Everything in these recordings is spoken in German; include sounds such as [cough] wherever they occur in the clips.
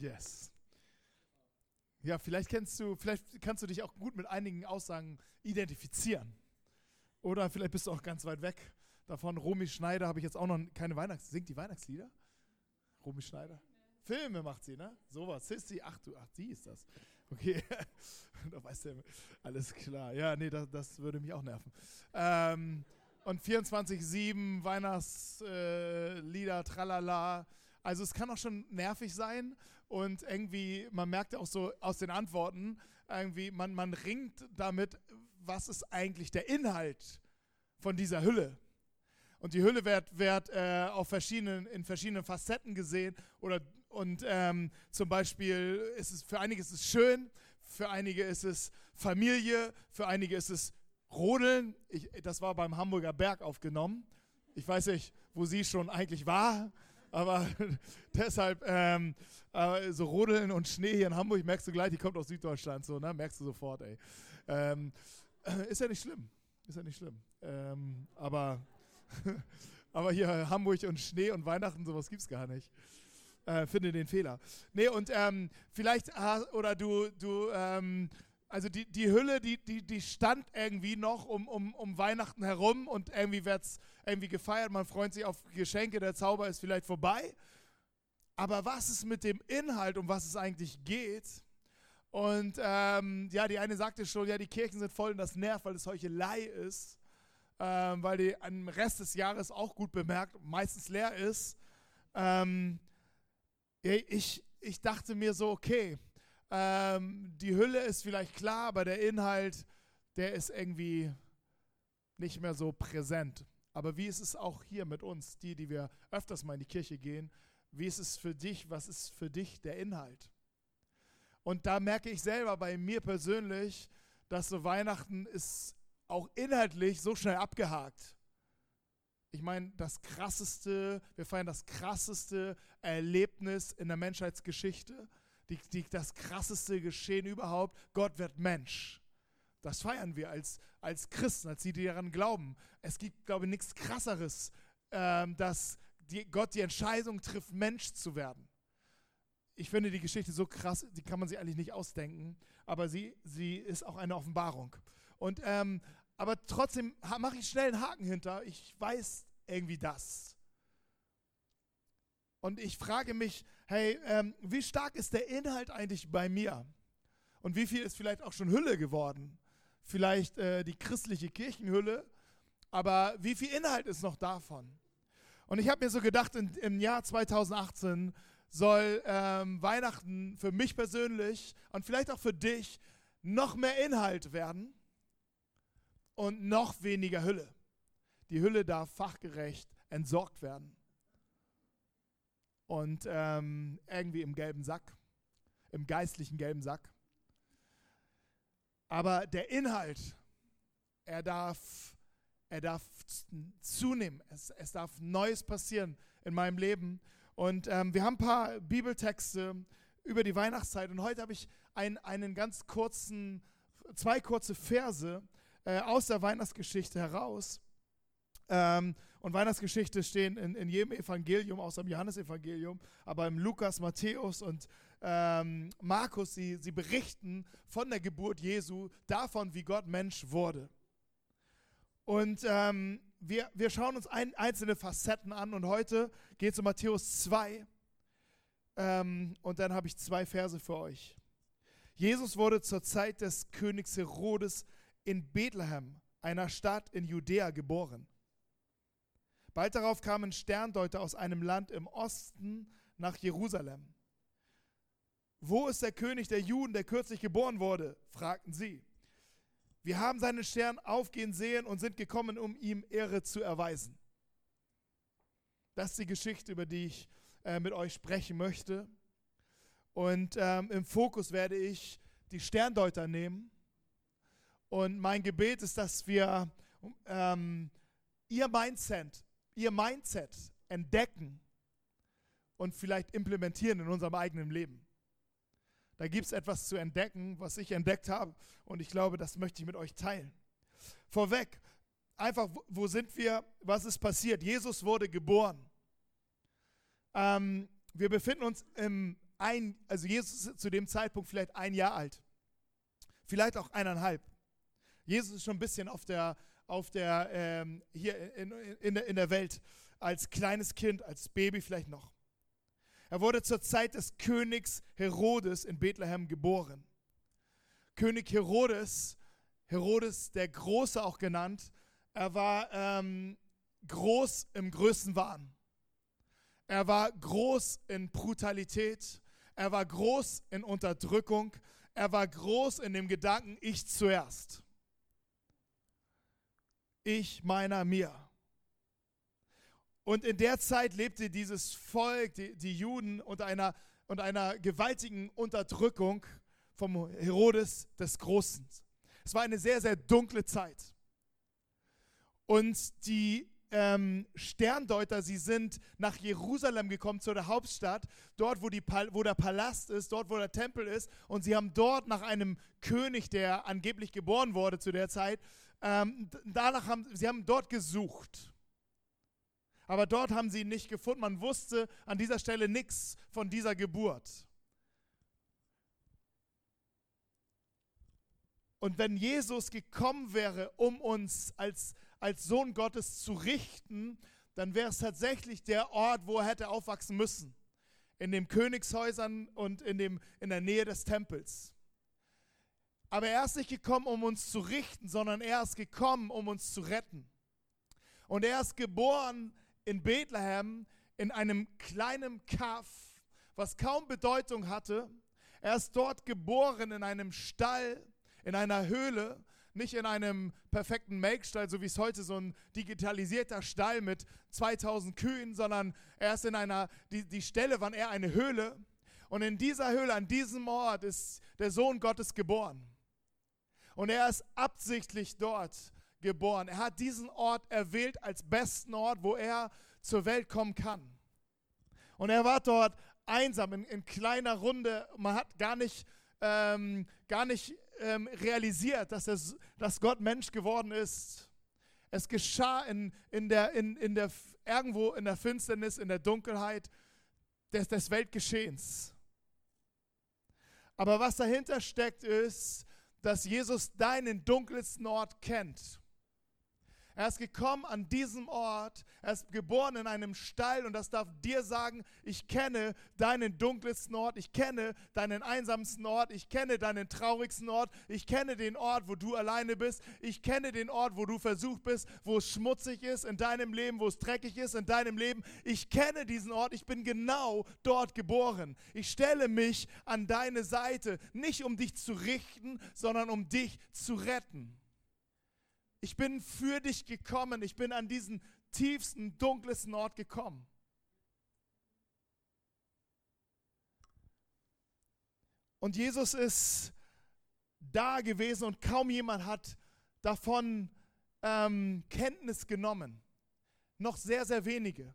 Yes. Ja, vielleicht kennst du, vielleicht kannst du dich auch gut mit einigen Aussagen identifizieren. Oder vielleicht bist du auch ganz weit weg davon. Romy Schneider habe ich jetzt auch noch keine Weihnachts... Singt die Weihnachtslieder? Romy Schneider? Filme macht sie, ne? Sowas. Sissy, ach du, ach, die ist das. Okay, [laughs] da weißt du, alles klar. Ja, nee, das, das würde mich auch nerven. Ähm, und 24-7 Weihnachtslieder, äh, tralala. Also es kann auch schon nervig sein und irgendwie, man merkt auch so aus den Antworten, irgendwie, man, man ringt damit, was ist eigentlich der Inhalt von dieser Hülle. Und die Hülle wird, wird äh, auf verschiedenen, in verschiedenen Facetten gesehen. Oder, und ähm, zum Beispiel ist es für einige ist es schön, für einige ist es Familie, für einige ist es Rodeln. Ich, das war beim Hamburger Berg aufgenommen. Ich weiß nicht, wo sie schon eigentlich war, aber [laughs] deshalb ähm, äh, so Rodeln und Schnee hier in Hamburg merkst du gleich, die kommt aus Süddeutschland, so, ne? merkst du sofort, ey. Ähm, [clears throat] ist ja nicht schlimm, ist ja nicht schlimm. Ähm, aber [laughs] Aber hier Hamburg und Schnee und Weihnachten, sowas gibt es gar nicht. Äh, finde den Fehler. Nee, und ähm, vielleicht, oder du, du, ähm, also die, die Hülle, die, die, die stand irgendwie noch um, um, um Weihnachten herum und irgendwie wird es irgendwie gefeiert. Man freut sich auf Geschenke, der Zauber ist vielleicht vorbei. Aber was ist mit dem Inhalt, um was es eigentlich geht? Und ähm, ja, die eine sagte schon, ja, die Kirchen sind voll und das nervt, weil es Heuchelei ist ähm, weil die am Rest des Jahres auch gut bemerkt, meistens leer ist. Ähm, ich, ich dachte mir so, okay, ähm, die Hülle ist vielleicht klar, aber der Inhalt, der ist irgendwie nicht mehr so präsent. Aber wie ist es auch hier mit uns, die, die wir öfters mal in die Kirche gehen, wie ist es für dich, was ist für dich der Inhalt? Und da merke ich selber bei mir persönlich, dass so Weihnachten ist auch inhaltlich so schnell abgehakt. Ich meine, das krasseste, wir feiern das krasseste Erlebnis in der Menschheitsgeschichte, die, die, das krasseste Geschehen überhaupt. Gott wird Mensch. Das feiern wir als, als Christen, als die, die daran glauben. Es gibt, glaube ich, nichts krasseres, ähm, dass die, Gott die Entscheidung trifft, Mensch zu werden. Ich finde die Geschichte so krass, die kann man sich eigentlich nicht ausdenken, aber sie, sie ist auch eine Offenbarung. Und ähm, aber trotzdem mache ich schnell einen Haken hinter. Ich weiß irgendwie das. Und ich frage mich, hey, ähm, wie stark ist der Inhalt eigentlich bei mir? Und wie viel ist vielleicht auch schon Hülle geworden? Vielleicht äh, die christliche Kirchenhülle, aber wie viel Inhalt ist noch davon? Und ich habe mir so gedacht, in, im Jahr 2018 soll ähm, Weihnachten für mich persönlich und vielleicht auch für dich noch mehr Inhalt werden und noch weniger Hülle. Die Hülle darf fachgerecht entsorgt werden. Und ähm, irgendwie im gelben Sack, im geistlichen gelben Sack. Aber der Inhalt, er darf, er darf zunehmen. Es, es darf Neues passieren in meinem Leben. Und ähm, wir haben ein paar Bibeltexte über die Weihnachtszeit. Und heute habe ich ein, einen ganz kurzen, zwei kurze Verse, äh, aus der Weihnachtsgeschichte heraus. Ähm, und Weihnachtsgeschichte stehen in, in jedem Evangelium, außer im Johannesevangelium, aber im Lukas, Matthäus und ähm, Markus, sie, sie berichten von der Geburt Jesu, davon, wie Gott Mensch wurde. Und ähm, wir, wir schauen uns ein, einzelne Facetten an und heute geht es um Matthäus 2. Ähm, und dann habe ich zwei Verse für euch. Jesus wurde zur Zeit des Königs Herodes in Bethlehem, einer Stadt in Judäa, geboren. Bald darauf kamen Sterndeuter aus einem Land im Osten nach Jerusalem. Wo ist der König der Juden, der kürzlich geboren wurde? fragten sie. Wir haben seinen Stern aufgehen sehen und sind gekommen, um ihm Ehre zu erweisen. Das ist die Geschichte, über die ich äh, mit euch sprechen möchte. Und ähm, im Fokus werde ich die Sterndeuter nehmen und mein Gebet ist, dass wir ähm, ihr Mindset, ihr Mindset entdecken und vielleicht implementieren in unserem eigenen Leben. Da gibt es etwas zu entdecken, was ich entdeckt habe und ich glaube, das möchte ich mit euch teilen. Vorweg, einfach, wo sind wir? Was ist passiert? Jesus wurde geboren. Ähm, wir befinden uns im ein, also Jesus ist zu dem Zeitpunkt vielleicht ein Jahr alt. Vielleicht auch eineinhalb. Jesus ist schon ein bisschen auf der, auf der, ähm, hier in, in, in der Welt, als kleines Kind, als Baby vielleicht noch. Er wurde zur Zeit des Königs Herodes in Bethlehem geboren. König Herodes, Herodes der Große auch genannt, er war ähm, groß im Größenwahn. Er war groß in Brutalität. Er war groß in Unterdrückung. Er war groß in dem Gedanken, ich zuerst. Ich meiner mir. Und in der Zeit lebte dieses Volk, die, die Juden, unter einer, unter einer gewaltigen Unterdrückung vom Herodes des Großen. Es war eine sehr, sehr dunkle Zeit. Und die ähm, Sterndeuter, sie sind nach Jerusalem gekommen, zu der Hauptstadt, dort, wo, die, wo der Palast ist, dort, wo der Tempel ist. Und sie haben dort nach einem König, der angeblich geboren wurde zu der Zeit, ähm, danach haben sie haben dort gesucht. Aber dort haben sie ihn nicht gefunden. Man wusste an dieser Stelle nichts von dieser Geburt. Und wenn Jesus gekommen wäre, um uns als als Sohn Gottes zu richten, dann wäre es tatsächlich der Ort, wo er hätte aufwachsen müssen. In den Königshäusern und in, dem, in der Nähe des Tempels. Aber er ist nicht gekommen, um uns zu richten, sondern er ist gekommen, um uns zu retten. Und er ist geboren in Bethlehem in einem kleinen Kaff, was kaum Bedeutung hatte. Er ist dort geboren in einem Stall, in einer Höhle nicht in einem perfekten Melkstall, so wie es heute so ein digitalisierter Stall mit 2000 Kühen, sondern er ist in einer, die, die Stelle war eher eine Höhle. Und in dieser Höhle, an diesem Ort ist der Sohn Gottes geboren. Und er ist absichtlich dort geboren. Er hat diesen Ort erwählt als besten Ort, wo er zur Welt kommen kann. Und er war dort einsam, in, in kleiner Runde. Man hat gar nicht, ähm, gar nicht ähm, realisiert, dass, es, dass Gott Mensch geworden ist. Es geschah in, in der, in, in der, irgendwo in der Finsternis, in der Dunkelheit des, des Weltgeschehens. Aber was dahinter steckt, ist, dass Jesus deinen dunkelsten Ort kennt er ist gekommen an diesem Ort, er ist geboren in einem Stall und das darf dir sagen, ich kenne deinen dunkelsten Ort, ich kenne deinen einsamsten Ort, ich kenne deinen traurigsten Ort, ich kenne den Ort, wo du alleine bist, ich kenne den Ort, wo du versucht bist, wo es schmutzig ist in deinem Leben, wo es dreckig ist in deinem Leben. Ich kenne diesen Ort, ich bin genau dort geboren. Ich stelle mich an deine Seite, nicht um dich zu richten, sondern um dich zu retten. Ich bin für dich gekommen. Ich bin an diesen tiefsten, dunkelsten Ort gekommen. Und Jesus ist da gewesen und kaum jemand hat davon ähm, Kenntnis genommen. Noch sehr, sehr wenige.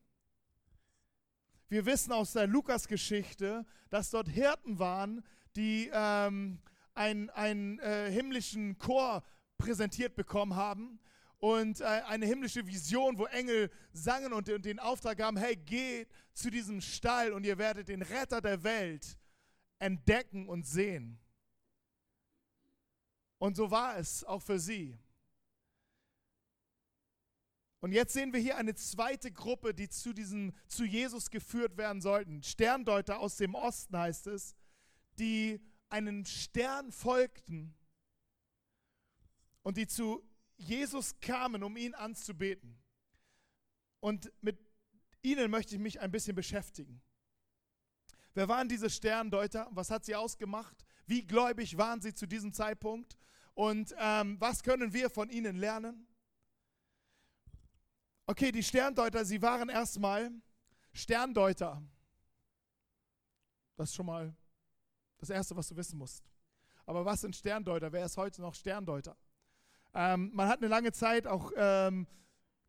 Wir wissen aus der Lukas-Geschichte, dass dort Hirten waren, die ähm, einen äh, himmlischen Chor präsentiert bekommen haben und äh, eine himmlische Vision, wo Engel sangen und, den Auftrag haben, hey, geht zu diesem Stall und ihr werdet den Retter der Welt entdecken und sehen. Und so war es auch für sie. Und jetzt sehen wir hier eine zweite Gruppe, die zu diesem zu Jesus geführt werden sollten. Sterndeuter aus dem Osten heißt es, die einen Stern folgten und die zu Jesus kamen, um ihn anzubeten. Und mit ihnen möchte ich mich ein bisschen beschäftigen. Wer waren diese Sterndeuter? Was hat sie ausgemacht? Wie gläubig waren sie zu diesem Zeitpunkt? Und ähm, was können wir von ihnen lernen? Okay, die Sterndeuter, sie waren erstmal Sterndeuter. Das ist schon mal das Erste, was du wissen musst. Aber was sind Sterndeuter? Wer ist heute noch Sterndeuter? Ähm, man hat eine lange Zeit auch ähm,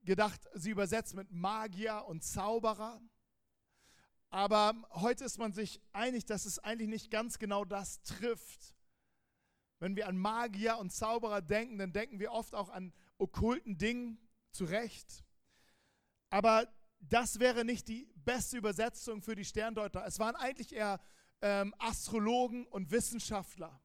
gedacht, sie übersetzt mit Magier und Zauberer. Aber heute ist man sich einig, dass es eigentlich nicht ganz genau das trifft. Wenn wir an Magier und Zauberer denken, dann denken wir oft auch an okkulten Dingen, zu Recht. Aber das wäre nicht die beste Übersetzung für die Sterndeuter. Es waren eigentlich eher ähm, Astrologen und Wissenschaftler.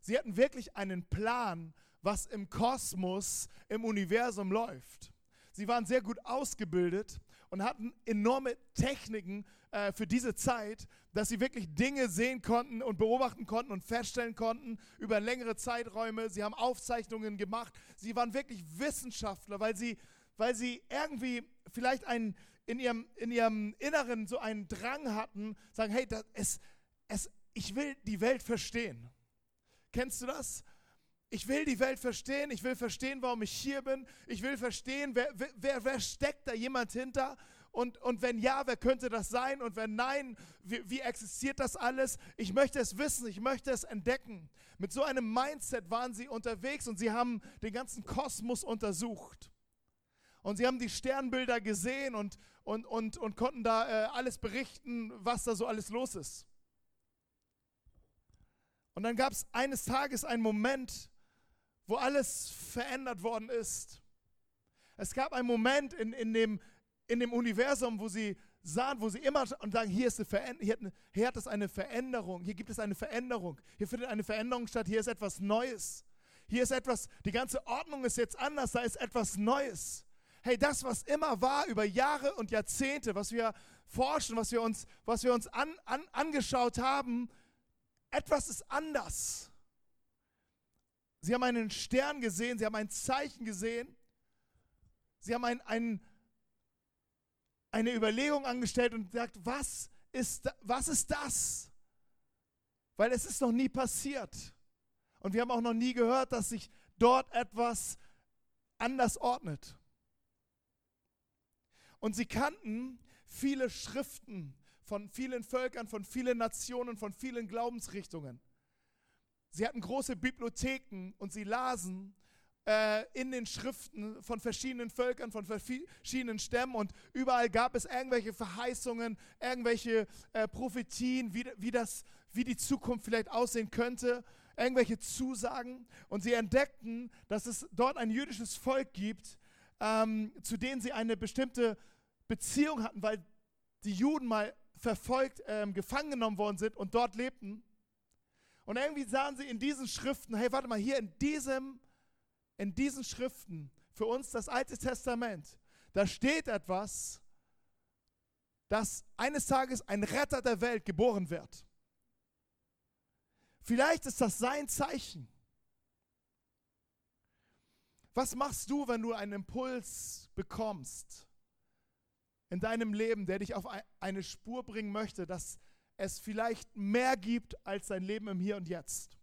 Sie hatten wirklich einen Plan, was im Kosmos, im Universum läuft. Sie waren sehr gut ausgebildet und hatten enorme Techniken äh, für diese Zeit, dass sie wirklich Dinge sehen konnten und beobachten konnten und feststellen konnten über längere Zeiträume. Sie haben Aufzeichnungen gemacht. Sie waren wirklich Wissenschaftler, weil sie, weil sie irgendwie vielleicht einen, in, ihrem, in ihrem Inneren so einen Drang hatten, sagen, hey, das, es, es, ich will die Welt verstehen. Kennst du das? Ich will die Welt verstehen, ich will verstehen, warum ich hier bin, ich will verstehen, wer, wer, wer steckt da jemand hinter und, und wenn ja, wer könnte das sein und wenn nein, wie, wie existiert das alles? Ich möchte es wissen, ich möchte es entdecken. Mit so einem Mindset waren sie unterwegs und sie haben den ganzen Kosmos untersucht. Und sie haben die Sternbilder gesehen und, und, und, und konnten da äh, alles berichten, was da so alles los ist. Und dann gab es eines Tages einen Moment, wo alles verändert worden ist. Es gab einen Moment in, in, dem, in dem Universum, wo sie sahen, wo sie immer und sagen, hier, ist eine hier, hat hier hat es eine Veränderung, hier gibt es eine Veränderung, hier findet eine Veränderung statt, hier ist etwas Neues. Hier ist etwas, die ganze Ordnung ist jetzt anders, da ist etwas Neues. Hey, das, was immer war über Jahre und Jahrzehnte, was wir forschen, was wir uns, was wir uns an, an, angeschaut haben, etwas ist anders. Sie haben einen Stern gesehen, sie haben ein Zeichen gesehen, sie haben ein, ein, eine Überlegung angestellt und gesagt, was ist, was ist das? Weil es ist noch nie passiert. Und wir haben auch noch nie gehört, dass sich dort etwas anders ordnet. Und sie kannten viele Schriften von vielen Völkern, von vielen Nationen, von vielen Glaubensrichtungen. Sie hatten große Bibliotheken und sie lasen äh, in den Schriften von verschiedenen Völkern, von verschiedenen Stämmen und überall gab es irgendwelche Verheißungen, irgendwelche äh, Prophetien, wie, wie, das, wie die Zukunft vielleicht aussehen könnte, irgendwelche Zusagen. Und sie entdeckten, dass es dort ein jüdisches Volk gibt, ähm, zu denen sie eine bestimmte Beziehung hatten, weil die Juden mal verfolgt, ähm, gefangen genommen worden sind und dort lebten. Und irgendwie sahen sie in diesen Schriften, hey, warte mal, hier in diesem, in diesen Schriften, für uns das Alte Testament, da steht etwas, dass eines Tages ein Retter der Welt geboren wird. Vielleicht ist das sein Zeichen. Was machst du, wenn du einen Impuls bekommst in deinem Leben, der dich auf eine Spur bringen möchte, dass es vielleicht mehr gibt als dein Leben im Hier und Jetzt?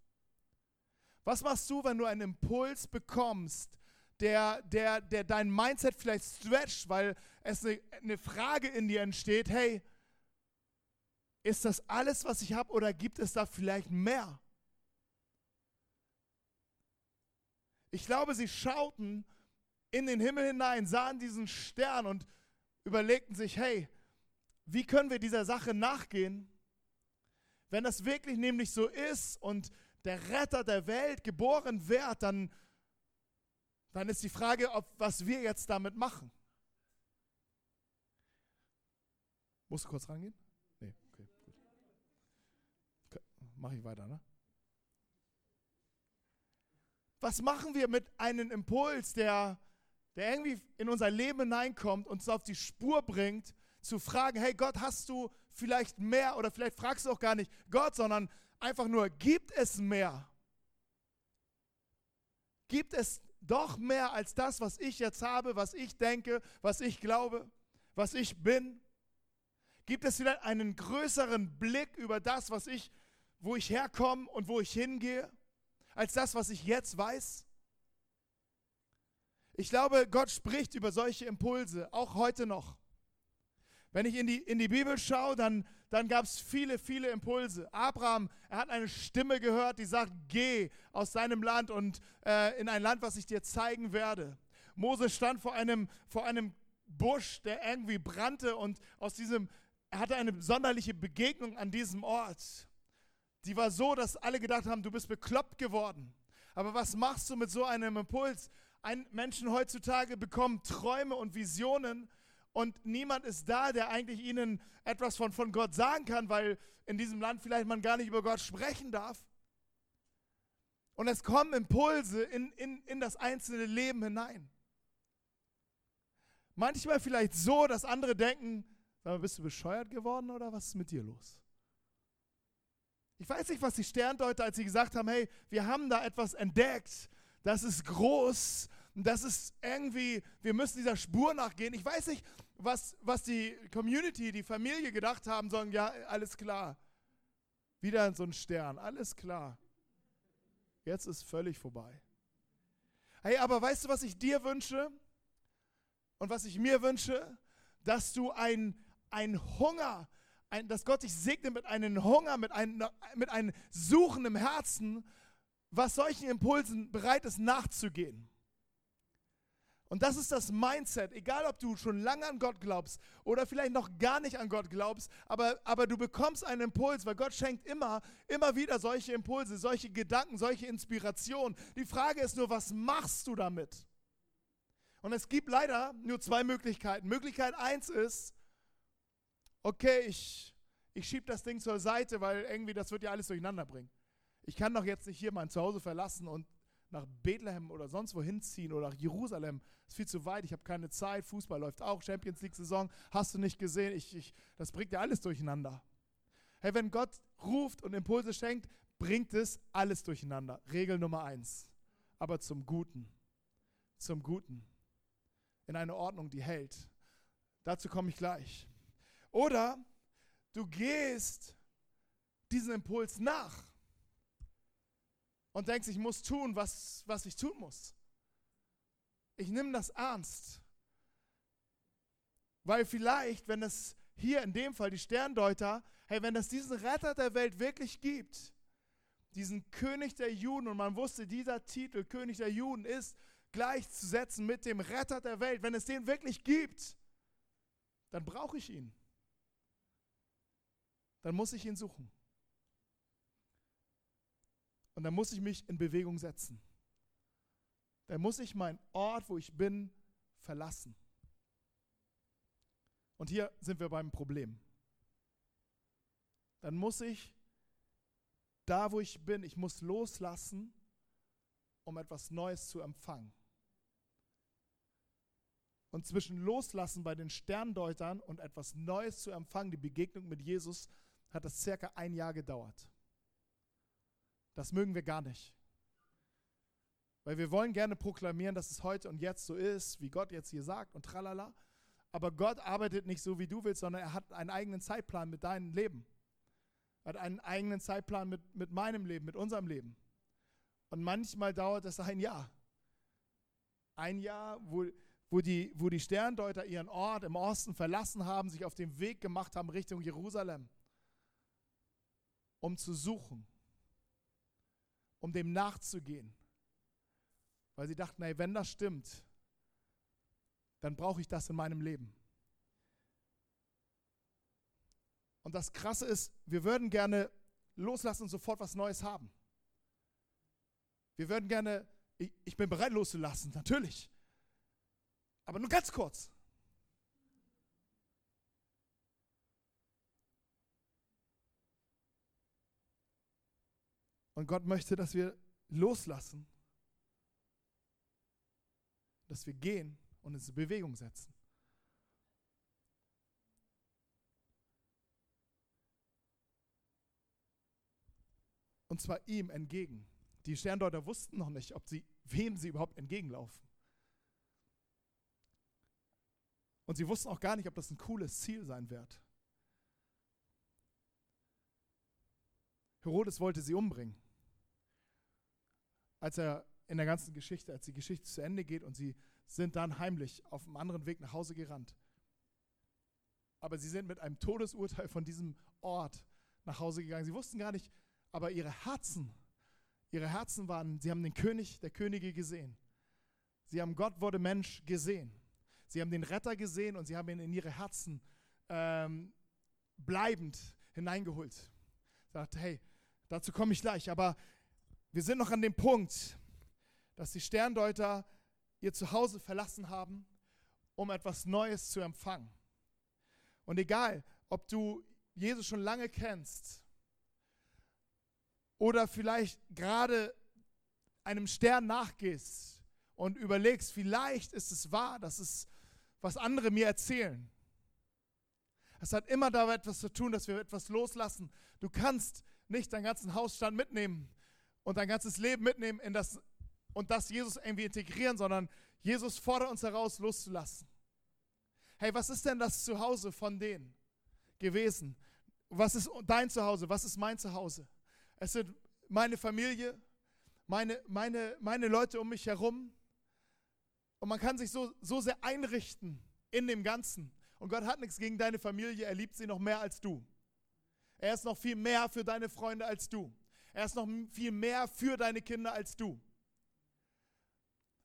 Was machst du, wenn du einen Impuls bekommst, der, der, der dein Mindset vielleicht stretcht, weil es eine, eine Frage in dir entsteht, hey, ist das alles, was ich habe oder gibt es da vielleicht mehr? Ich glaube, sie schauten in den Himmel hinein, sahen diesen Stern und überlegten sich, hey, wie können wir dieser Sache nachgehen? Wenn das wirklich nämlich so ist und der Retter der Welt geboren wird, dann, dann ist die Frage, ob, was wir jetzt damit machen. Musst du kurz rangehen? Nee, okay, gut. Mache ich weiter, ne? Was machen wir mit einem Impuls, der, der irgendwie in unser Leben hineinkommt, uns auf die Spur bringt, zu fragen, hey Gott, hast du vielleicht mehr oder vielleicht fragst du auch gar nicht Gott, sondern einfach nur, gibt es mehr? Gibt es doch mehr als das, was ich jetzt habe, was ich denke, was ich glaube, was ich bin? Gibt es vielleicht einen größeren Blick über das, was ich, wo ich herkomme und wo ich hingehe, als das, was ich jetzt weiß? Ich glaube, Gott spricht über solche Impulse, auch heute noch. Wenn ich in die, in die Bibel schaue, dann, dann gab es viele, viele Impulse. Abraham, er hat eine Stimme gehört, die sagt, geh aus deinem Land und äh, in ein Land, was ich dir zeigen werde. Mose stand vor einem, vor einem Busch, der irgendwie brannte und aus diesem, er hatte eine sonderliche Begegnung an diesem Ort. Die war so, dass alle gedacht haben, du bist bekloppt geworden. Aber was machst du mit so einem Impuls? Ein Menschen heutzutage bekommen Träume und Visionen und niemand ist da, der eigentlich ihnen etwas von, von Gott sagen kann, weil in diesem Land vielleicht man gar nicht über Gott sprechen darf. Und es kommen Impulse in, in, in das einzelne Leben hinein. Manchmal vielleicht so, dass andere denken, bist du bescheuert geworden oder was ist mit dir los? Ich weiß nicht, was die Sterndeuter, als sie gesagt haben, hey, wir haben da etwas entdeckt, das ist groß, das ist irgendwie, wir müssen dieser Spur nachgehen. Ich weiß nicht, was, was die Community, die Familie gedacht haben sollen, ja, alles klar. Wieder so ein Stern, alles klar. Jetzt ist völlig vorbei. Hey, aber weißt du, was ich dir wünsche und was ich mir wünsche? Dass du ein, ein Hunger, ein, dass Gott dich segnet mit einem Hunger, mit einem, mit einem Suchen im Herzen, was solchen Impulsen bereit ist nachzugehen. Und das ist das Mindset, egal ob du schon lange an Gott glaubst oder vielleicht noch gar nicht an Gott glaubst, aber, aber du bekommst einen Impuls, weil Gott schenkt immer, immer wieder solche Impulse, solche Gedanken, solche Inspirationen. Die Frage ist nur, was machst du damit? Und es gibt leider nur zwei Möglichkeiten. Möglichkeit eins ist, okay, ich, ich schiebe das Ding zur Seite, weil irgendwie das wird ja alles durcheinander bringen. Ich kann doch jetzt nicht hier mein Zuhause verlassen und nach Bethlehem oder sonst wo hinziehen oder nach Jerusalem. Ist viel zu weit, ich habe keine Zeit. Fußball läuft auch, Champions League-Saison, hast du nicht gesehen. Ich, ich, das bringt ja alles durcheinander. Hey, wenn Gott ruft und Impulse schenkt, bringt es alles durcheinander. Regel Nummer eins. Aber zum Guten. Zum Guten. In eine Ordnung, die hält. Dazu komme ich gleich. Oder du gehst diesen Impuls nach und denkst, ich muss tun, was, was ich tun muss. Ich nehme das ernst. Weil vielleicht, wenn es hier in dem Fall die Sterndeuter, hey, wenn es diesen Retter der Welt wirklich gibt, diesen König der Juden, und man wusste, dieser Titel, König der Juden, ist gleichzusetzen mit dem Retter der Welt, wenn es den wirklich gibt, dann brauche ich ihn. Dann muss ich ihn suchen. Und dann muss ich mich in Bewegung setzen. Dann muss ich meinen Ort, wo ich bin, verlassen. Und hier sind wir beim Problem. Dann muss ich da, wo ich bin, ich muss loslassen, um etwas Neues zu empfangen. Und zwischen Loslassen bei den Sterndeutern und etwas Neues zu empfangen, die Begegnung mit Jesus, hat es circa ein Jahr gedauert. Das mögen wir gar nicht. Weil wir wollen gerne proklamieren, dass es heute und jetzt so ist, wie Gott jetzt hier sagt und tralala. Aber Gott arbeitet nicht so, wie du willst, sondern er hat einen eigenen Zeitplan mit deinem Leben. Er hat einen eigenen Zeitplan mit, mit meinem Leben, mit unserem Leben. Und manchmal dauert es ein Jahr. Ein Jahr, wo, wo, die, wo die Sterndeuter ihren Ort im Osten verlassen haben, sich auf den Weg gemacht haben Richtung Jerusalem, um zu suchen um dem nachzugehen. Weil sie dachten, hey, wenn das stimmt, dann brauche ich das in meinem Leben. Und das Krasse ist, wir würden gerne loslassen und sofort was Neues haben. Wir würden gerne, ich, ich bin bereit loszulassen, natürlich. Aber nur ganz kurz. Und Gott möchte, dass wir loslassen, dass wir gehen und uns in Bewegung setzen. Und zwar ihm entgegen. Die Sterndeuter wussten noch nicht, ob sie, wem sie überhaupt entgegenlaufen. Und sie wussten auch gar nicht, ob das ein cooles Ziel sein wird. Herodes wollte sie umbringen als er in der ganzen Geschichte, als die Geschichte zu Ende geht und sie sind dann heimlich auf einem anderen Weg nach Hause gerannt. Aber sie sind mit einem Todesurteil von diesem Ort nach Hause gegangen. Sie wussten gar nicht, aber ihre Herzen, ihre Herzen waren, sie haben den König der Könige gesehen. Sie haben Gott wurde Mensch gesehen. Sie haben den Retter gesehen und sie haben ihn in ihre Herzen ähm, bleibend hineingeholt. Sagt, hey, dazu komme ich gleich. Aber wir sind noch an dem Punkt, dass die Sterndeuter ihr Zuhause verlassen haben um etwas Neues zu empfangen. Und egal, ob du Jesus schon lange kennst oder vielleicht gerade einem Stern nachgehst und überlegst, vielleicht ist es wahr, dass es was andere mir erzählen. Es hat immer damit etwas zu tun, dass wir etwas loslassen. Du kannst nicht deinen ganzen Hausstand mitnehmen und dein ganzes Leben mitnehmen in das, und das Jesus irgendwie integrieren, sondern Jesus fordert uns heraus, loszulassen. Hey, was ist denn das Zuhause von denen gewesen? Was ist dein Zuhause? Was ist mein Zuhause? Es sind meine Familie, meine, meine, meine Leute um mich herum. Und man kann sich so, so sehr einrichten in dem Ganzen. Und Gott hat nichts gegen deine Familie, er liebt sie noch mehr als du. Er ist noch viel mehr für deine Freunde als du. Er ist noch viel mehr für deine Kinder als du.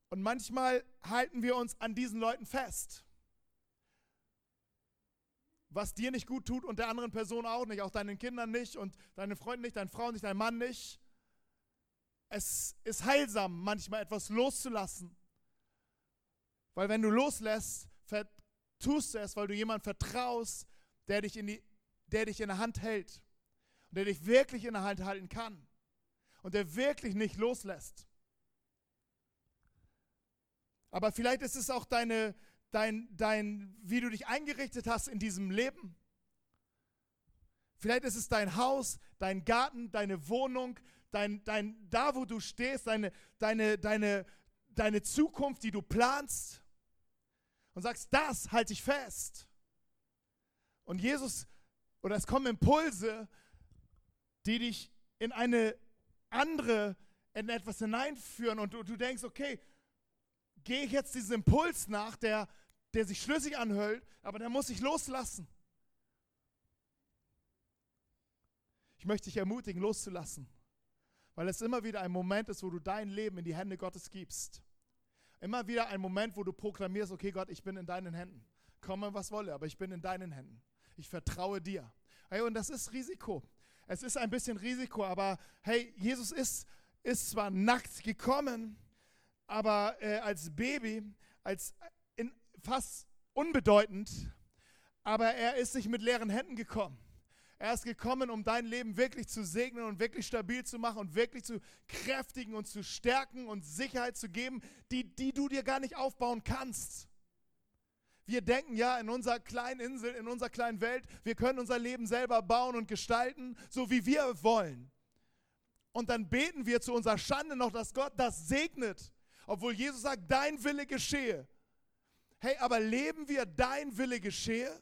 Und manchmal halten wir uns an diesen Leuten fest. Was dir nicht gut tut und der anderen Person auch nicht, auch deinen Kindern nicht und deinen Freunden nicht, deinen Frauen nicht, deinem Mann nicht. Es ist heilsam, manchmal etwas loszulassen. Weil wenn du loslässt, tust du es, weil du jemand vertraust, der dich in, die, der dich in der Hand hält. Und der dich wirklich in der Hand halten kann. Und der wirklich nicht loslässt. Aber vielleicht ist es auch deine, dein, dein, wie du dich eingerichtet hast in diesem Leben. Vielleicht ist es dein Haus, dein Garten, deine Wohnung, dein, dein, da wo du stehst, deine, deine, deine, deine Zukunft, die du planst. Und sagst, das halte ich fest. Und Jesus, oder es kommen Impulse, die dich in eine andere, in etwas hineinführen und du, du denkst, okay, gehe ich jetzt diesem Impuls nach, der, der sich schlüssig anhört, aber der muss sich loslassen. Ich möchte dich ermutigen, loszulassen, weil es immer wieder ein Moment ist, wo du dein Leben in die Hände Gottes gibst. Immer wieder ein Moment, wo du proklamierst, okay Gott, ich bin in deinen Händen. Komme, was wolle, aber ich bin in deinen Händen. Ich vertraue dir. Und das ist Risiko. Es ist ein bisschen Risiko, aber hey, Jesus ist, ist zwar nackt gekommen, aber äh, als Baby, als in, fast unbedeutend, aber er ist nicht mit leeren Händen gekommen. Er ist gekommen, um dein Leben wirklich zu segnen und wirklich stabil zu machen und wirklich zu kräftigen und zu stärken und Sicherheit zu geben, die, die du dir gar nicht aufbauen kannst. Wir denken ja in unserer kleinen Insel, in unserer kleinen Welt, wir können unser Leben selber bauen und gestalten, so wie wir wollen. Und dann beten wir zu unserer Schande noch, dass Gott das segnet obwohl Jesus sagt, dein Wille geschehe. Hey, aber leben wir dein Wille geschehe?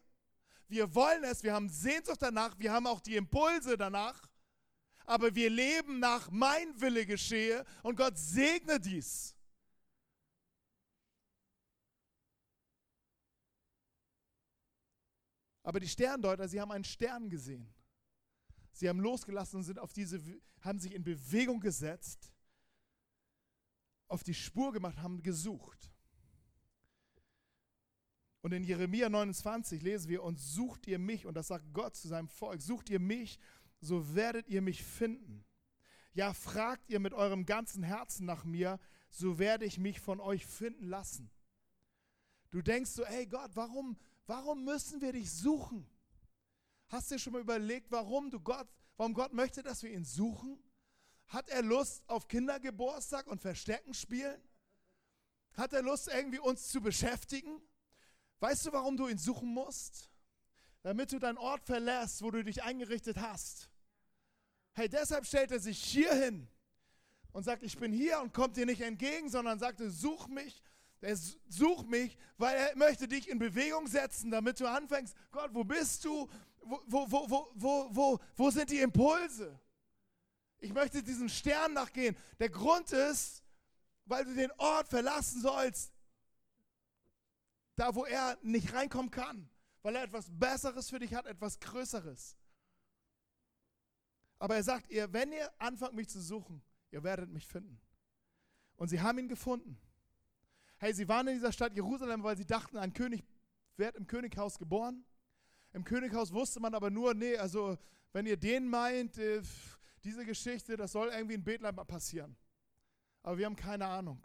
Wir wollen es, wir haben Sehnsucht danach, wir haben auch die Impulse danach, aber wir leben nach mein Wille geschehe und Gott segne dies. Aber die Sterndeuter, sie haben einen Stern gesehen. Sie haben losgelassen und sind auf diese, haben sich in Bewegung gesetzt auf die Spur gemacht, haben gesucht. Und in Jeremia 29 lesen wir, und sucht ihr mich, und das sagt Gott zu seinem Volk, sucht ihr mich, so werdet ihr mich finden. Ja, fragt ihr mit eurem ganzen Herzen nach mir, so werde ich mich von euch finden lassen. Du denkst so, ey Gott, warum, warum müssen wir dich suchen? Hast du dir schon mal überlegt, warum du Gott, warum Gott möchte, dass wir ihn suchen? Hat er Lust auf Kindergeburtstag und Verstecken spielen? Hat er Lust, irgendwie uns zu beschäftigen? Weißt du, warum du ihn suchen musst? Damit du deinen Ort verlässt, wo du dich eingerichtet hast. Hey, deshalb stellt er sich hier hin und sagt, ich bin hier und kommt dir nicht entgegen, sondern sagte, such mich. Er sucht mich, weil er möchte dich in Bewegung setzen, damit du anfängst, Gott, wo bist du? Wo, wo, wo, wo, wo, wo sind die Impulse? Ich möchte diesen Stern nachgehen. Der Grund ist, weil du den Ort verlassen sollst, da wo er nicht reinkommen kann, weil er etwas Besseres für dich hat, etwas Größeres. Aber er sagt ihr, wenn ihr anfangt mich zu suchen, ihr werdet mich finden. Und sie haben ihn gefunden. Hey, sie waren in dieser Stadt Jerusalem, weil sie dachten, ein König wird im Könighaus geboren. Im Könighaus wusste man aber nur, nee, also wenn ihr den meint, äh, diese Geschichte, das soll irgendwie in Bethlehem passieren. Aber wir haben keine Ahnung.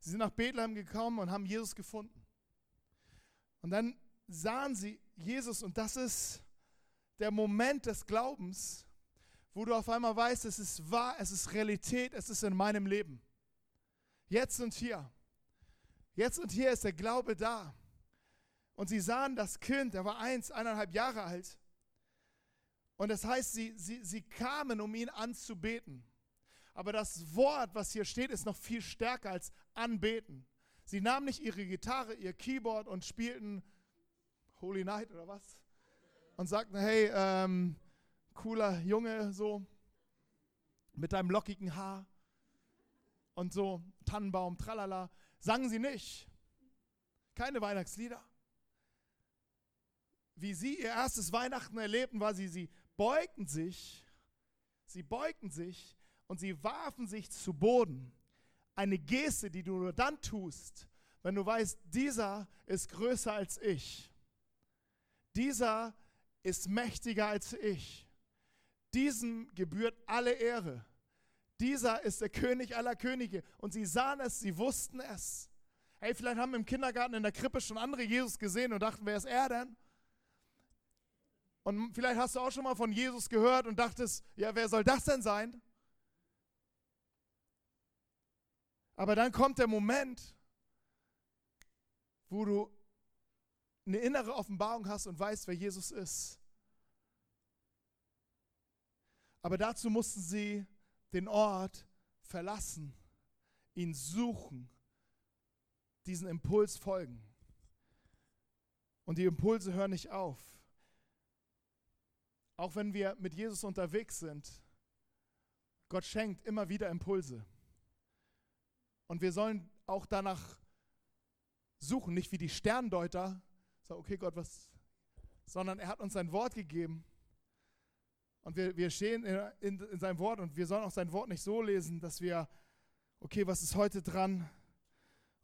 Sie sind nach Bethlehem gekommen und haben Jesus gefunden. Und dann sahen sie Jesus und das ist der Moment des Glaubens, wo du auf einmal weißt, es ist wahr, es ist Realität, es ist in meinem Leben. Jetzt und hier. Jetzt und hier ist der Glaube da. Und sie sahen das Kind, der war eins, eineinhalb Jahre alt. Und das heißt, sie, sie, sie kamen, um ihn anzubeten. Aber das Wort, was hier steht, ist noch viel stärker als anbeten. Sie nahmen nicht ihre Gitarre, ihr Keyboard und spielten Holy Night oder was? Und sagten, hey, ähm, cooler Junge, so, mit deinem lockigen Haar und so, Tannenbaum, tralala. Sangen sie nicht. Keine Weihnachtslieder. Wie sie ihr erstes Weihnachten erlebten, war sie, sie beugten sich, sie beugten sich und sie warfen sich zu Boden. Eine Geste, die du nur dann tust, wenn du weißt, dieser ist größer als ich. Dieser ist mächtiger als ich. Diesem gebührt alle Ehre. Dieser ist der König aller Könige. Und sie sahen es, sie wussten es. Hey, vielleicht haben im Kindergarten in der Krippe schon andere Jesus gesehen und dachten, wer ist er denn? Und vielleicht hast du auch schon mal von Jesus gehört und dachtest, ja, wer soll das denn sein? Aber dann kommt der Moment, wo du eine innere Offenbarung hast und weißt, wer Jesus ist. Aber dazu mussten sie den Ort verlassen, ihn suchen, diesen Impuls folgen. Und die Impulse hören nicht auf. Auch wenn wir mit Jesus unterwegs sind, Gott schenkt immer wieder Impulse. Und wir sollen auch danach suchen, nicht wie die Sterndeuter, so, okay, Gott, was, sondern er hat uns sein Wort gegeben. Und wir, wir stehen in, in, in seinem Wort und wir sollen auch sein Wort nicht so lesen, dass wir, okay, was ist heute dran?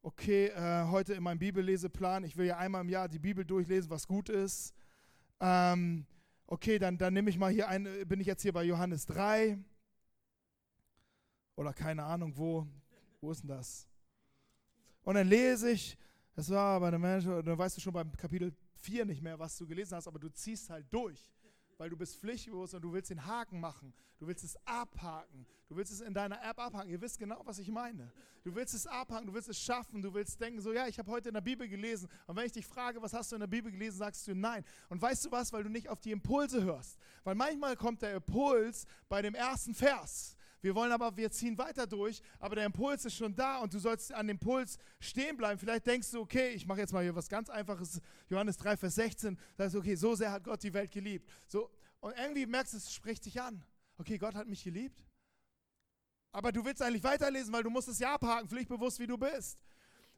Okay, äh, heute in meinem Bibelleseplan, ich will ja einmal im Jahr die Bibel durchlesen, was gut ist. Ähm, okay, dann, dann nehme ich mal hier ein, bin ich jetzt hier bei Johannes 3 oder keine Ahnung wo, wo ist denn das? Und dann lese ich, das war bei einem Menschen, dann weißt du schon beim Kapitel 4 nicht mehr, was du gelesen hast, aber du ziehst halt durch, weil du bist pflichtbewusst und du willst den Haken machen. Du willst es abhaken. Du willst es in deiner App abhaken. Ihr wisst genau, was ich meine. Du willst es abhaken, du willst es schaffen, du willst denken, so ja, ich habe heute in der Bibel gelesen. Und wenn ich dich frage, was hast du in der Bibel gelesen, sagst du nein. Und weißt du was, weil du nicht auf die Impulse hörst. Weil manchmal kommt der Impuls bei dem ersten Vers. Wir wollen aber, wir ziehen weiter durch, aber der Impuls ist schon da und du sollst an dem Impuls stehen bleiben. Vielleicht denkst du, okay, ich mache jetzt mal hier was ganz Einfaches, Johannes 3, Vers 16, sagst du, okay, so sehr hat Gott die Welt geliebt. So, und irgendwie merkst du, es spricht dich an. Okay, Gott hat mich geliebt. Aber du willst eigentlich weiterlesen, weil du musst es ja abhaken, pflichtbewusst wie du bist.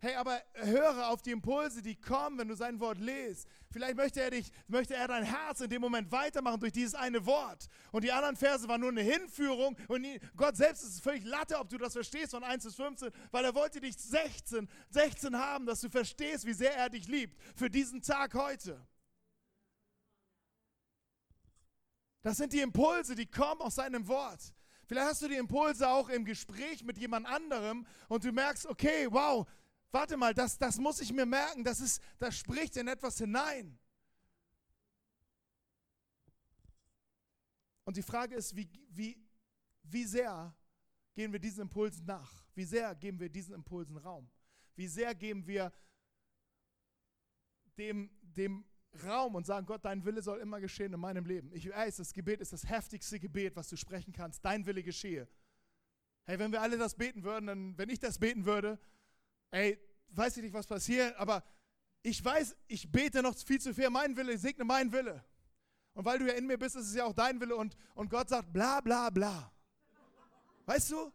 Hey, aber höre auf die Impulse, die kommen, wenn du sein Wort liest. Vielleicht möchte er dich, möchte er dein Herz in dem Moment weitermachen durch dieses eine Wort. Und die anderen Verse waren nur eine Hinführung. Und Gott selbst ist völlig Latte, ob du das verstehst von 1 bis 15, weil er wollte dich 16, 16 haben, dass du verstehst, wie sehr er dich liebt für diesen Tag heute. Das sind die Impulse, die kommen aus seinem Wort. Vielleicht hast du die Impulse auch im Gespräch mit jemand anderem und du merkst, okay, wow, warte mal, das, das muss ich mir merken, das, ist, das spricht in etwas hinein. Und die Frage ist, wie, wie, wie sehr gehen wir diesen Impulsen nach? Wie sehr geben wir diesen Impulsen Raum? Wie sehr geben wir dem, dem Raum und sagen, Gott, dein Wille soll immer geschehen in meinem Leben. Ich weiß, das Gebet ist das heftigste Gebet, was du sprechen kannst. Dein Wille geschehe. Hey, wenn wir alle das beten würden, dann, wenn ich das beten würde, ey, weiß ich nicht, was passiert, aber ich weiß, ich bete noch viel zu viel, mein Wille, segne mein Wille. Und weil du ja in mir bist, ist es ja auch dein Wille und, und Gott sagt bla bla bla. Weißt du?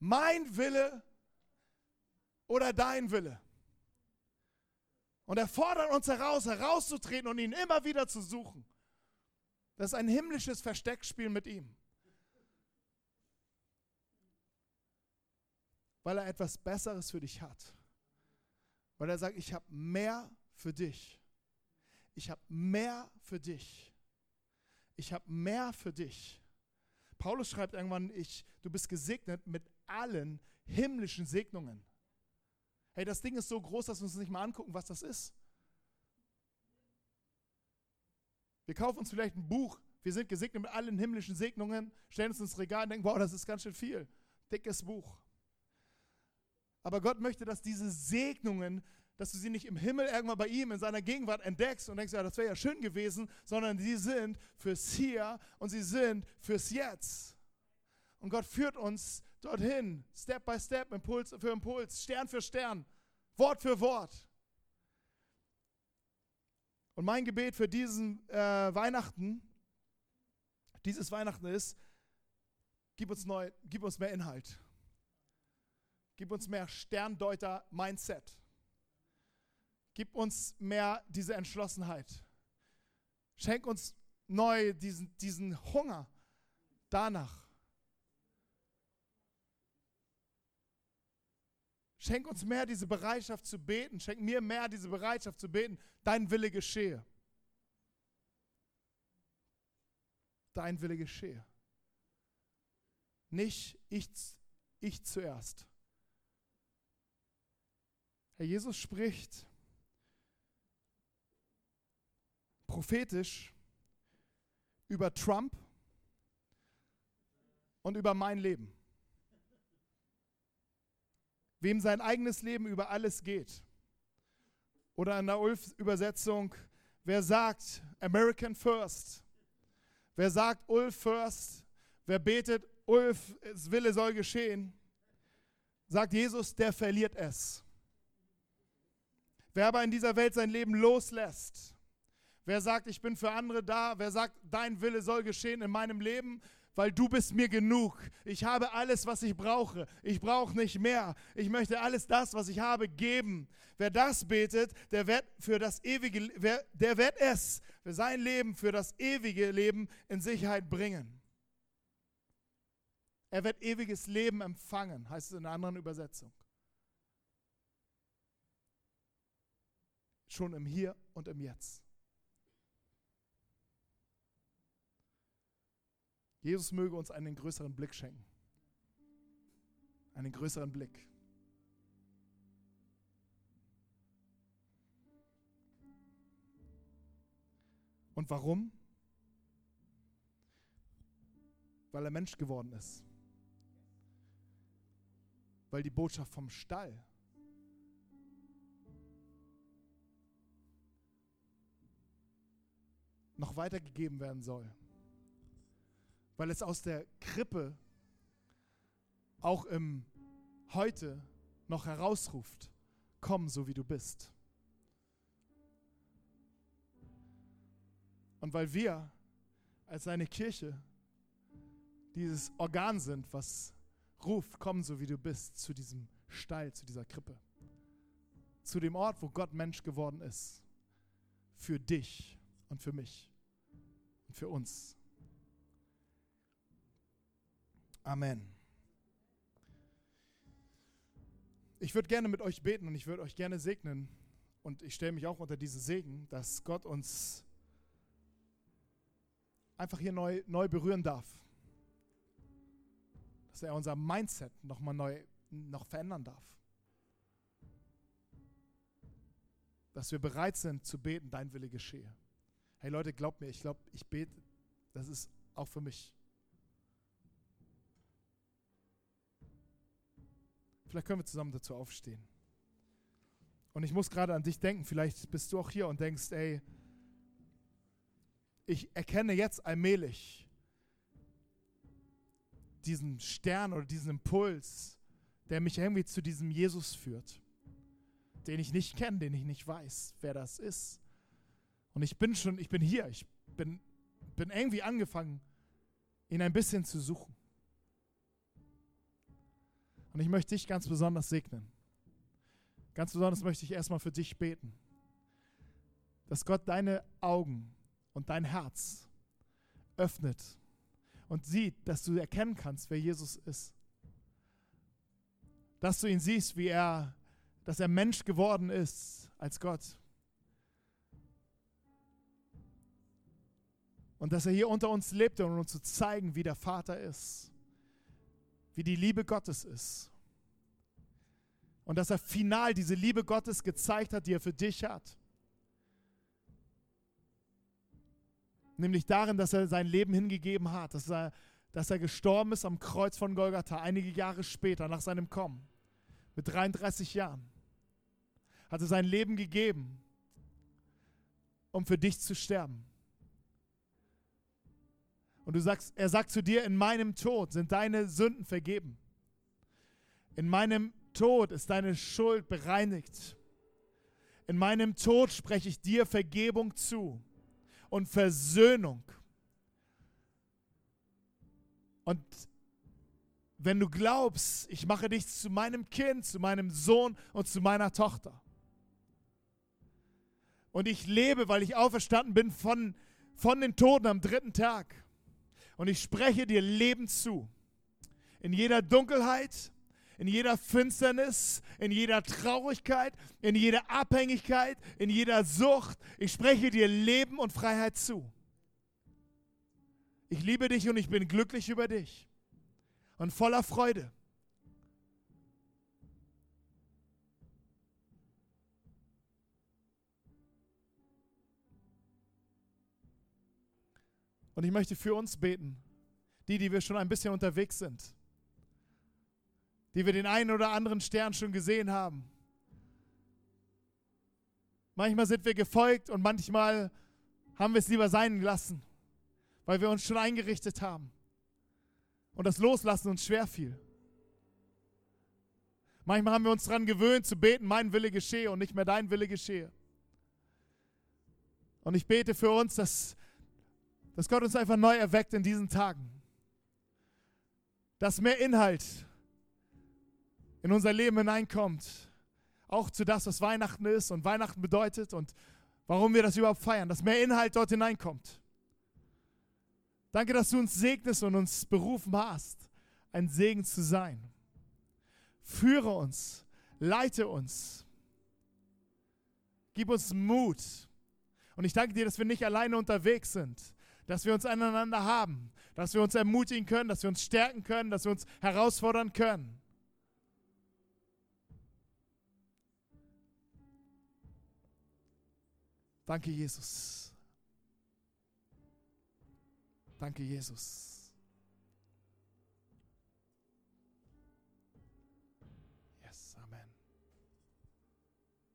Mein Wille oder dein Wille. Und er fordert uns heraus, herauszutreten und ihn immer wieder zu suchen. Das ist ein himmlisches Versteckspiel mit ihm. weil er etwas Besseres für dich hat. Weil er sagt, ich habe mehr für dich. Ich habe mehr für dich. Ich habe mehr für dich. Paulus schreibt irgendwann, ich, du bist gesegnet mit allen himmlischen Segnungen. Hey, das Ding ist so groß, dass wir uns nicht mal angucken, was das ist. Wir kaufen uns vielleicht ein Buch, wir sind gesegnet mit allen himmlischen Segnungen, stellen es ins Regal und denken, wow, das ist ganz schön viel. Dickes Buch. Aber Gott möchte, dass diese Segnungen, dass du sie nicht im Himmel irgendwann bei ihm in seiner Gegenwart entdeckst und denkst, ja, das wäre ja schön gewesen, sondern sie sind fürs Hier und sie sind fürs Jetzt. Und Gott führt uns dorthin, Step by Step, Impuls für Impuls, Stern für Stern, Wort für Wort. Und mein Gebet für diesen äh, Weihnachten, dieses Weihnachten ist, gib uns, neu, gib uns mehr Inhalt. Gib uns mehr Sterndeuter-Mindset. Gib uns mehr diese Entschlossenheit. Schenk uns neu diesen, diesen Hunger danach. Schenk uns mehr diese Bereitschaft zu beten. Schenk mir mehr diese Bereitschaft zu beten. Dein Wille geschehe. Dein Wille geschehe. Nicht ich, ich zuerst. Herr Jesus spricht prophetisch über Trump und über mein Leben wem sein eigenes Leben über alles geht. Oder in der Ulf-Übersetzung, wer sagt American First, wer sagt Ulf First, wer betet Ulf, es Wille soll geschehen, sagt Jesus, der verliert es. Wer aber in dieser Welt sein Leben loslässt, wer sagt, ich bin für andere da, wer sagt, dein Wille soll geschehen in meinem Leben, weil du bist mir genug. Ich habe alles, was ich brauche. Ich brauche nicht mehr. Ich möchte alles das, was ich habe, geben. Wer das betet, der wird für das ewige, der wird es für sein Leben, für das ewige Leben in Sicherheit bringen. Er wird ewiges Leben empfangen, heißt es in einer anderen Übersetzung. Schon im Hier und im Jetzt. Jesus möge uns einen größeren Blick schenken. Einen größeren Blick. Und warum? Weil er Mensch geworden ist. Weil die Botschaft vom Stall noch weitergegeben werden soll. Weil es aus der Krippe auch im Heute noch herausruft, komm so wie du bist. Und weil wir als seine Kirche dieses Organ sind, was ruft, komm so wie du bist, zu diesem Stall, zu dieser Krippe, zu dem Ort, wo Gott Mensch geworden ist, für dich und für mich für uns. Amen. Ich würde gerne mit euch beten und ich würde euch gerne segnen. Und ich stelle mich auch unter diesen Segen, dass Gott uns einfach hier neu, neu berühren darf. Dass er unser Mindset nochmal neu noch verändern darf. Dass wir bereit sind zu beten, dein Wille geschehe. Hey Leute, glaubt mir, ich glaube, ich bete, das ist auch für mich. Vielleicht können wir zusammen dazu aufstehen. Und ich muss gerade an dich denken, vielleicht bist du auch hier und denkst, ey, ich erkenne jetzt allmählich diesen Stern oder diesen Impuls, der mich irgendwie zu diesem Jesus führt, den ich nicht kenne, den ich nicht weiß, wer das ist. Und ich bin schon, ich bin hier, ich bin, bin irgendwie angefangen, ihn ein bisschen zu suchen. Und ich möchte dich ganz besonders segnen. Ganz besonders möchte ich erstmal für dich beten, dass Gott deine Augen und dein Herz öffnet und sieht, dass du erkennen kannst, wer Jesus ist. Dass du ihn siehst, wie er, dass er Mensch geworden ist als Gott. Und dass er hier unter uns lebte, um uns zu zeigen, wie der Vater ist wie die Liebe Gottes ist. Und dass er final diese Liebe Gottes gezeigt hat, die er für dich hat. Nämlich darin, dass er sein Leben hingegeben hat, dass er, dass er gestorben ist am Kreuz von Golgatha, einige Jahre später, nach seinem Kommen, mit 33 Jahren. Hat er sein Leben gegeben, um für dich zu sterben. Und du sagst, er sagt zu dir, in meinem Tod sind deine Sünden vergeben. In meinem Tod ist deine Schuld bereinigt. In meinem Tod spreche ich dir Vergebung zu und Versöhnung. Und wenn du glaubst, ich mache dich zu meinem Kind, zu meinem Sohn und zu meiner Tochter. Und ich lebe, weil ich auferstanden bin von, von den Toten am dritten Tag und ich spreche dir Leben zu. In jeder Dunkelheit, in jeder Finsternis, in jeder Traurigkeit, in jeder Abhängigkeit, in jeder Sucht. Ich spreche dir Leben und Freiheit zu. Ich liebe dich und ich bin glücklich über dich und voller Freude. Und ich möchte für uns beten, die, die wir schon ein bisschen unterwegs sind, die wir den einen oder anderen Stern schon gesehen haben. Manchmal sind wir gefolgt und manchmal haben wir es lieber sein gelassen, weil wir uns schon eingerichtet haben und das Loslassen uns schwer fiel. Manchmal haben wir uns daran gewöhnt zu beten, mein Wille geschehe und nicht mehr dein Wille geschehe. Und ich bete für uns, dass dass Gott uns einfach neu erweckt in diesen Tagen. Dass mehr Inhalt in unser Leben hineinkommt. Auch zu das, was Weihnachten ist und Weihnachten bedeutet und warum wir das überhaupt feiern. Dass mehr Inhalt dort hineinkommt. Danke, dass du uns segnest und uns berufen hast, ein Segen zu sein. Führe uns, leite uns. Gib uns Mut. Und ich danke dir, dass wir nicht alleine unterwegs sind, dass wir uns aneinander haben, dass wir uns ermutigen können, dass wir uns stärken können, dass wir uns herausfordern können. Danke, Jesus. Danke, Jesus.